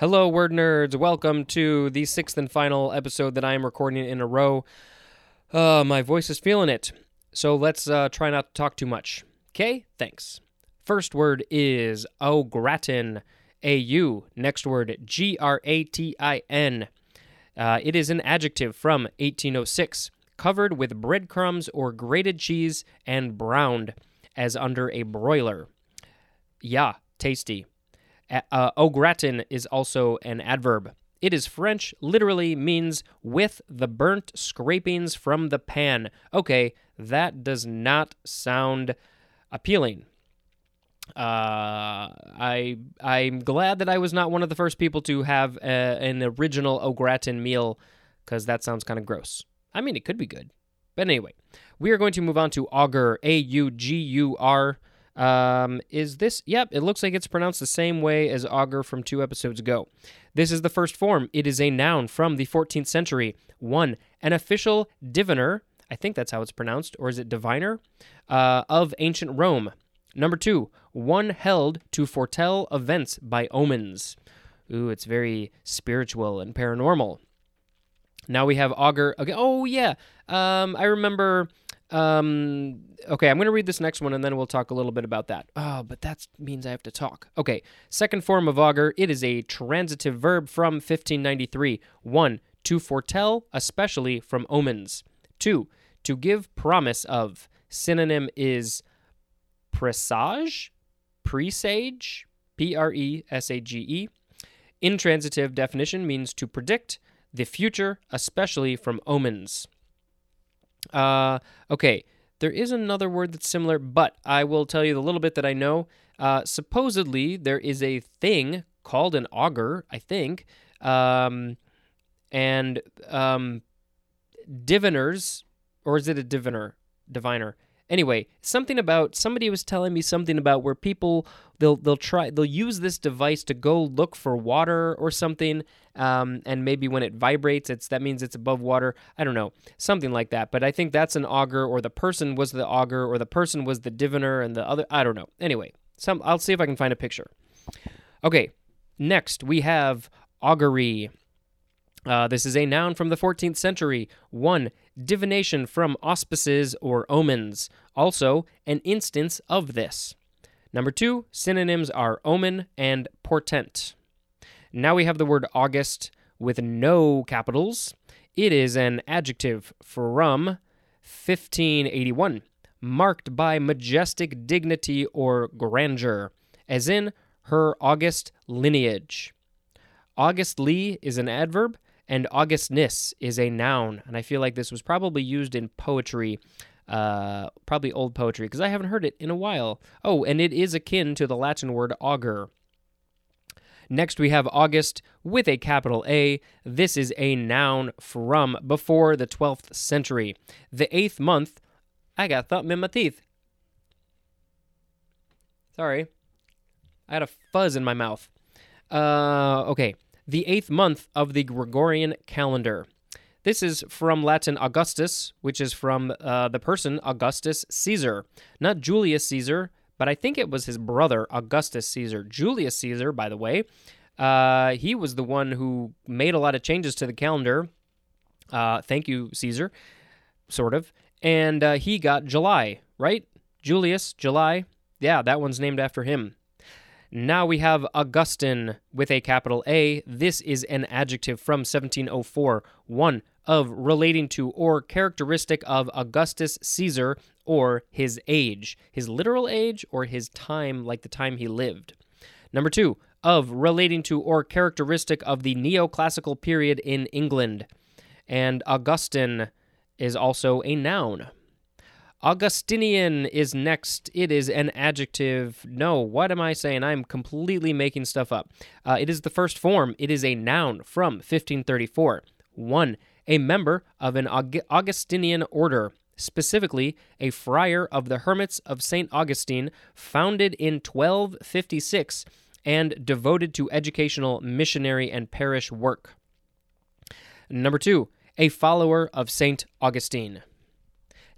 Hello, word nerds. Welcome to the sixth and final episode that I am recording in a row. Uh, my voice is feeling it. So let's uh, try not to talk too much. Okay? Thanks. First word is au gratin. A U. Next word, G R A T I N. Uh, it is an adjective from 1806, covered with breadcrumbs or grated cheese and browned, as under a broiler. Yeah, tasty. Uh, au gratin is also an adverb. It is French, literally means with the burnt scrapings from the pan. Okay, that does not sound appealing. Uh, I I'm glad that I was not one of the first people to have a, an original au gratin meal because that sounds kind of gross. I mean, it could be good, but anyway, we are going to move on to augur. A U G U R. Um, is this? Yep, it looks like it's pronounced the same way as augur from two episodes ago. This is the first form. It is a noun from the 14th century. One, an official diviner. I think that's how it's pronounced, or is it diviner? Uh, of ancient Rome. Number two, one held to foretell events by omens. Ooh, it's very spiritual and paranormal. Now we have augur. Okay. Oh yeah. Um, I remember. Um, okay, I'm going to read this next one and then we'll talk a little bit about that. Oh, but that means I have to talk. Okay. Second form of augur. It is a transitive verb from 1593. One, to foretell, especially from omens. Two, to give promise of. Synonym is presage, presage, P R E S A G E. Intransitive definition means to predict the future, especially from omens. Uh, okay, there is another word that's similar, but I will tell you the little bit that I know. Uh, supposedly, there is a thing called an augur, I think, um, and um, diviners, or is it a diviner? Diviner Anyway, something about somebody was telling me something about where people they'll they'll try they'll use this device to go look for water or something, um, and maybe when it vibrates, it's that means it's above water. I don't know, something like that. But I think that's an auger, or the person was the auger, or the person was the diviner, and the other I don't know. Anyway, some I'll see if I can find a picture. Okay, next we have augury. Uh, this is a noun from the 14th century. One, divination from auspices or omens. Also, an instance of this. Number two, synonyms are omen and portent. Now we have the word August with no capitals. It is an adjective from 1581, marked by majestic dignity or grandeur, as in her august lineage. Augustly is an adverb, and augustness is a noun. And I feel like this was probably used in poetry, uh, probably old poetry, because I haven't heard it in a while. Oh, and it is akin to the Latin word augur. Next, we have August with a capital A. This is a noun from before the 12th century. The eighth month, I got thumb in my teeth. Sorry. I had a fuzz in my mouth. Uh, okay the eighth month of the Gregorian calendar. This is from Latin Augustus, which is from uh, the person Augustus Caesar. Not Julius Caesar, but I think it was his brother, Augustus Caesar. Julius Caesar, by the way, uh, he was the one who made a lot of changes to the calendar. Uh, thank you, Caesar, sort of. And uh, he got July, right? Julius, July. Yeah, that one's named after him. Now we have Augustan with a capital A. This is an adjective from 1704. One of relating to or characteristic of Augustus Caesar or his age, his literal age or his time, like the time he lived. Number two, of relating to or characteristic of the neoclassical period in England. And Augustan is also a noun. Augustinian is next. It is an adjective. No, what am I saying? I'm completely making stuff up. Uh, it is the first form. It is a noun from 1534. 1. A member of an Aug- Augustinian order, specifically a friar of the Hermits of St. Augustine, founded in 1256 and devoted to educational, missionary, and parish work. Number 2. A follower of St. Augustine.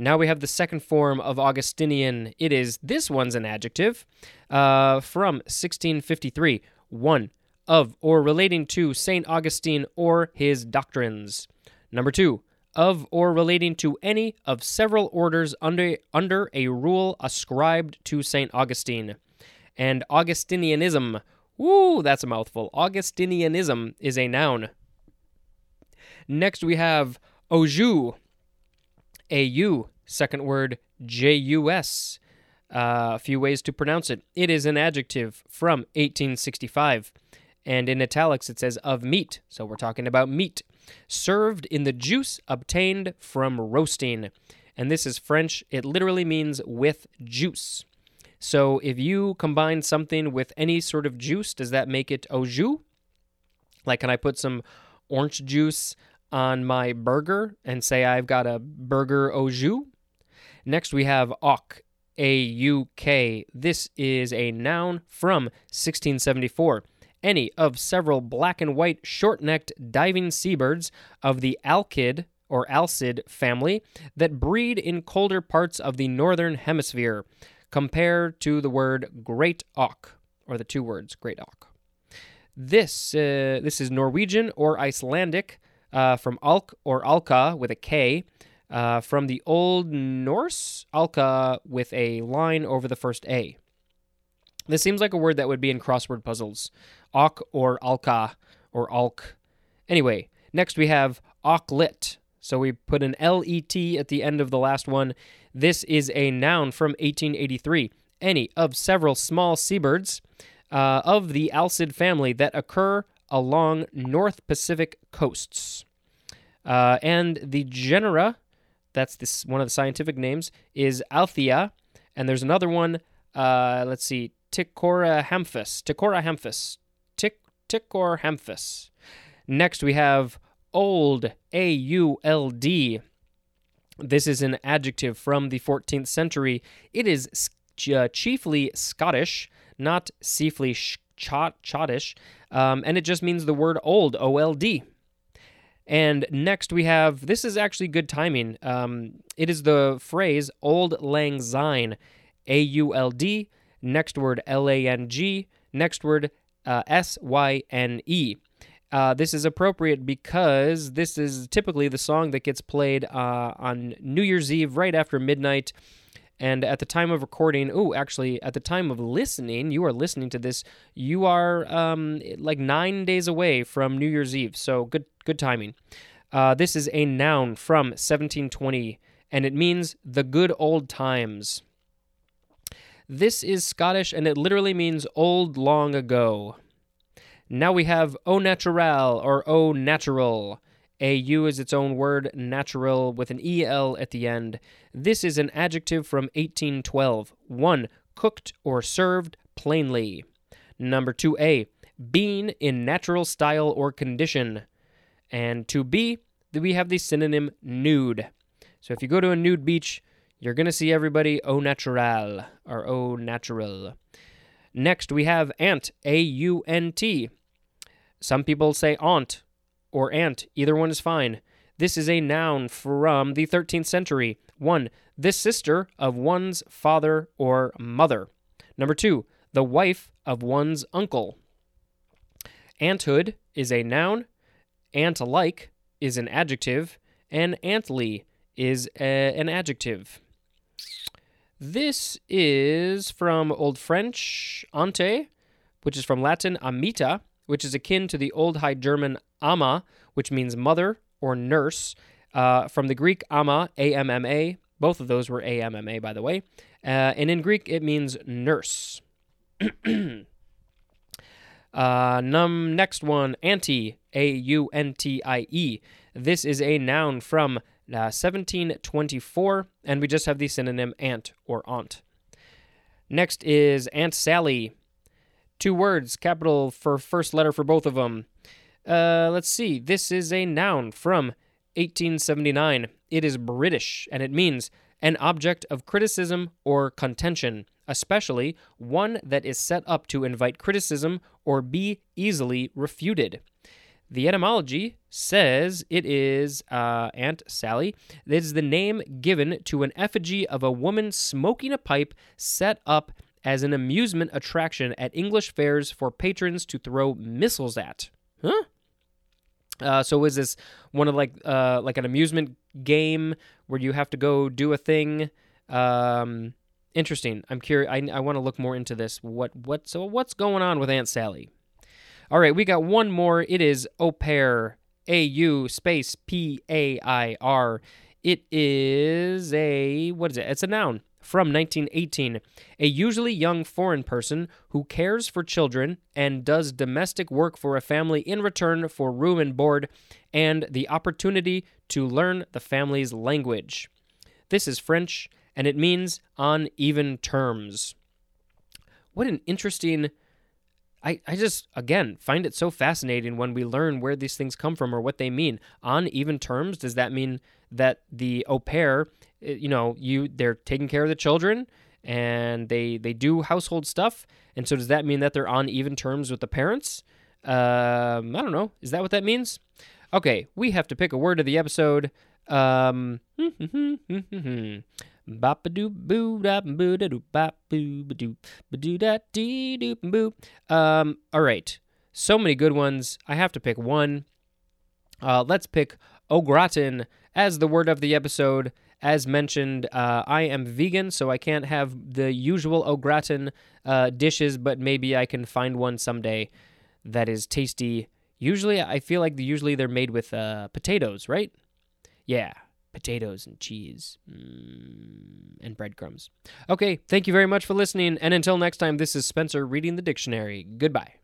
Now we have the second form of Augustinian. It is, this one's an adjective, uh, from 1653. One, of or relating to St. Augustine or his doctrines. Number two, of or relating to any of several orders under, under a rule ascribed to St. Augustine. And Augustinianism, woo, that's a mouthful. Augustinianism is a noun. Next we have Au, A-U, second word J-U-S. Uh, a few ways to pronounce it. It is an adjective from 1865. And in italics it says of meat, so we're talking about meat served in the juice obtained from roasting. And this is French. It literally means with juice. So if you combine something with any sort of juice, does that make it au jus? Like, can I put some orange juice on my burger and say I've got a burger au jus? Next, we have auk, A U K. This is a noun from 1674 any of several black and white short necked diving seabirds of the alkid or alcid family that breed in colder parts of the northern hemisphere. Compare to the word great auk, or the two words great auk. This, uh, this is Norwegian or Icelandic uh, from alk or alka with a K. Uh, from the Old Norse, alka with a line over the first A. This seems like a word that would be in crossword puzzles. Auk or Alka or Alk. Anyway, next we have Auklet. So we put an LET at the end of the last one. This is a noun from 1883. Any of several small seabirds uh, of the Alcid family that occur along North Pacific coasts. Uh, and the genera, that's this one of the scientific names, is Althea. And there's another one, uh, let's see, Ticorahamphus. Ticorahamphus. Tic Ticorahamphus. Next we have auld. A U L D. This is an adjective from the 14th century. It is uh, chiefly Scottish, not chiefly Schottish, um, and it just means the word old, O L D. And next we have this is actually good timing. Um, it is the phrase Auld Lang Syne, A U L D Next word L A N G. Next word uh, S Y N E. Uh, this is appropriate because this is typically the song that gets played uh, on New Year's Eve right after midnight. And at the time of recording, oh, actually, at the time of listening, you are listening to this. You are um, like nine days away from New Year's Eve, so good, good timing. Uh, this is a noun from 1720, and it means the good old times. This is Scottish and it literally means old long ago. Now we have au naturel or au natural. AU is its own word, natural with an EL at the end. This is an adjective from 1812. 1. Cooked or served plainly. Number 2A. Being in natural style or condition. And 2B, we have the synonym nude. So if you go to a nude beach, you're going to see everybody au natural or au natural. Next, we have aunt, A U N T. Some people say aunt or aunt, either one is fine. This is a noun from the 13th century. One, this sister of one's father or mother. Number two, the wife of one's uncle. Aunthood is a noun, aunt like is an adjective, and auntly is a, an adjective. This is from Old French ante, which is from Latin amita, which is akin to the Old High German amma, which means mother or nurse. Uh, from the Greek amma, A M M A, both of those were A M M A, by the way. Uh, and in Greek, it means nurse. uh, num next one, auntie, A U N T I E. This is a noun from 1724, uh, and we just have the synonym aunt or aunt. Next is Aunt Sally. Two words, capital for first letter for both of them. Uh, let's see. This is a noun from 1879. It is British, and it means an object of criticism or contention, especially one that is set up to invite criticism or be easily refuted. The etymology says it is uh, Aunt Sally. It is the name given to an effigy of a woman smoking a pipe set up as an amusement attraction at English fairs for patrons to throw missiles at. Huh? Uh, so is this one of like uh, like an amusement game where you have to go do a thing? Um, interesting. I'm curious. I, I want to look more into this. What what so what's going on with Aunt Sally? All right, we got one more. It is au pair. A U space P A I R. It is a what is it? It's a noun from 1918. A usually young foreign person who cares for children and does domestic work for a family in return for room and board and the opportunity to learn the family's language. This is French and it means on even terms. What an interesting. I, I just, again, find it so fascinating when we learn where these things come from or what they mean. On even terms, does that mean that the au pair, eh, you know, you they're taking care of the children and they they do household stuff, and so does that mean that they're on even terms with the parents? Um, I don't know. Is that what that means? Okay, we have to pick a word of the episode. Um, Bop a doop boo da boo da doop bop boo ba doop ba doo da dee doop boo. Um, all right. So many good ones. I have to pick one. Uh, let's pick au as the word of the episode. As mentioned, uh, I am vegan, so I can't have the usual au gratin uh, dishes, but maybe I can find one someday that is tasty. Usually, I feel like usually they're made with uh, potatoes, right? Yeah, potatoes and cheese mm, and breadcrumbs. Okay, thank you very much for listening. And until next time, this is Spencer reading the dictionary. Goodbye.